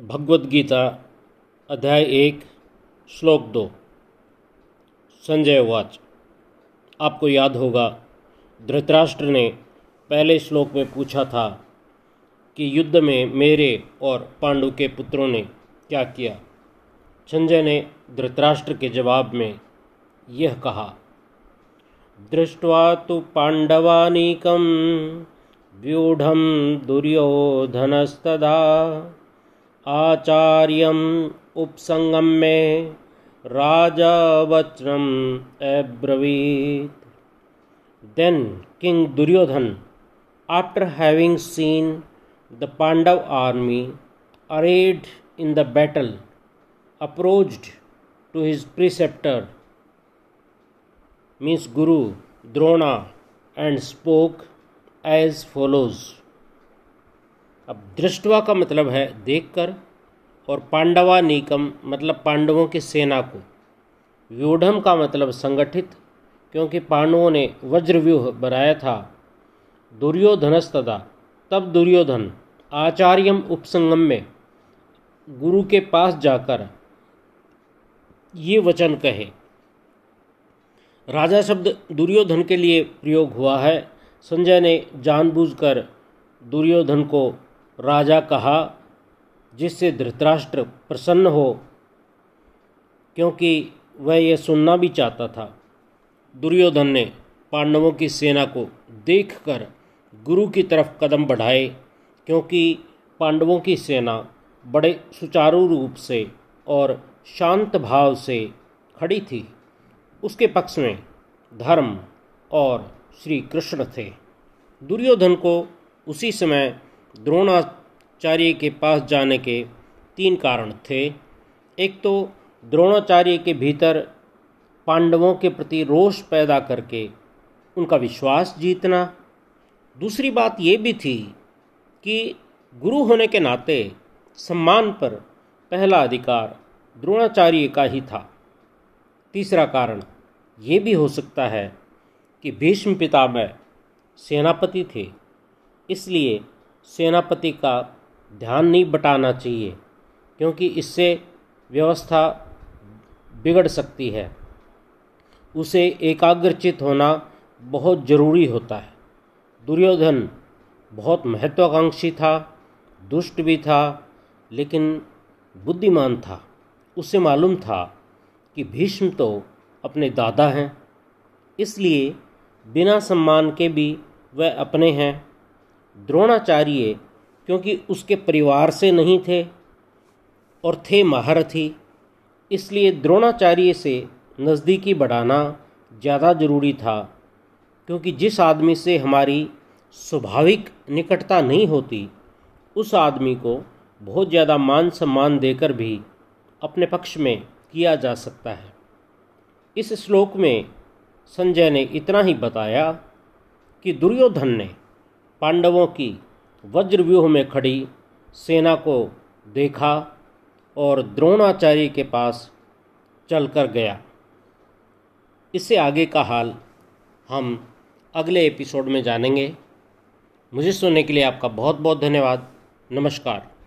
भगवद गीता अध्याय एक, श्लोक दो। संजय वाच। आपको याद होगा, धृतराष्ट्र ने पहले श्लोक में पूछा था कि युद्ध में मेरे और पांडु के पुत्रों ने क्या किया। संजय ने धृतराष्ट्र के जवाब में यह कहा, दृष्ट्वा तो पांडवानीकम व्यूढ़ दुर्योधनस्तदा आचार्य उपसंगम में राजा वच्रम एब्रवीत then king Duryodhana after having seen the Pandava army arrayed in the battle approached to his preceptor means guru Drona and spoke as follows अब दृष्टवा का मतलब है देखकर और पांडवा नीकम मतलब पांडवों की सेना को। व्यूढ़ का मतलब संगठित, क्योंकि पांडवों ने वज्रव्यूह बनाया था। दुर्योधनस्तदा, तब दुर्योधन, आचार्यम उपसंगम में, गुरु के पास जाकर ये वचन कहे। राजा शब्द दुर्योधन के लिए प्रयोग हुआ है। संजय ने जानबूझकर दुर्योधन को राजा कहा, जिससे धृतराष्ट्र प्रसन्न हो, क्योंकि वह यह सुनना भी चाहता था। दुर्योधन ने पांडवों की सेना को देखकर गुरु की तरफ़ कदम बढ़ाए, क्योंकि पांडवों की सेना बड़े सुचारू रूप से और शांत भाव से खड़ी थी। उसके पक्ष में धर्म और श्री कृष्ण थे। दुर्योधन को उसी समय द्रोणाचार्य के पास जाने के तीन कारण थे। एक तो द्रोणाचार्य के भीतर पांडवों के प्रति रोष पैदा करके उनका विश्वास जीतना। दूसरी बात ये भी थी कि गुरु होने के नाते सम्मान पर पहला अधिकार द्रोणाचार्य का ही था। तीसरा कारण ये भी हो सकता है कि भीष्म पितामह सेनापति थे, इसलिए सेनापति का ध्यान नहीं बटाना चाहिए, क्योंकि इससे व्यवस्था बिगड़ सकती है। उसे एकाग्रचित होना बहुत ज़रूरी होता है। दुर्योधन बहुत महत्वाकांक्षी था, दुष्ट भी था, लेकिन बुद्धिमान था। उसे मालूम था कि भीष्म तो अपने दादा हैं, इसलिए बिना सम्मान के भी वह अपने हैं। द्रोणाचार्य, क्योंकि उसके परिवार से नहीं थे और थे महारथी, इसलिए द्रोणाचार्य से नज़दीकी बढ़ाना ज़्यादा ज़रूरी था, क्योंकि जिस आदमी से हमारी स्वाभाविक निकटता नहीं होती, उस आदमी को बहुत ज़्यादा मान सम्मान देकर भी अपने पक्ष में किया जा सकता है। इस श्लोक में संजय ने इतना ही बताया कि दुर्योधन ने पांडवों की वज्रव्यूह में खड़ी सेना को देखा और द्रोणाचार्य के पास चलकर गया। इससे आगे का हाल हम अगले एपिसोड में जानेंगे। मुझे सुनने के लिए आपका बहुत बहुत धन्यवाद। नमस्कार।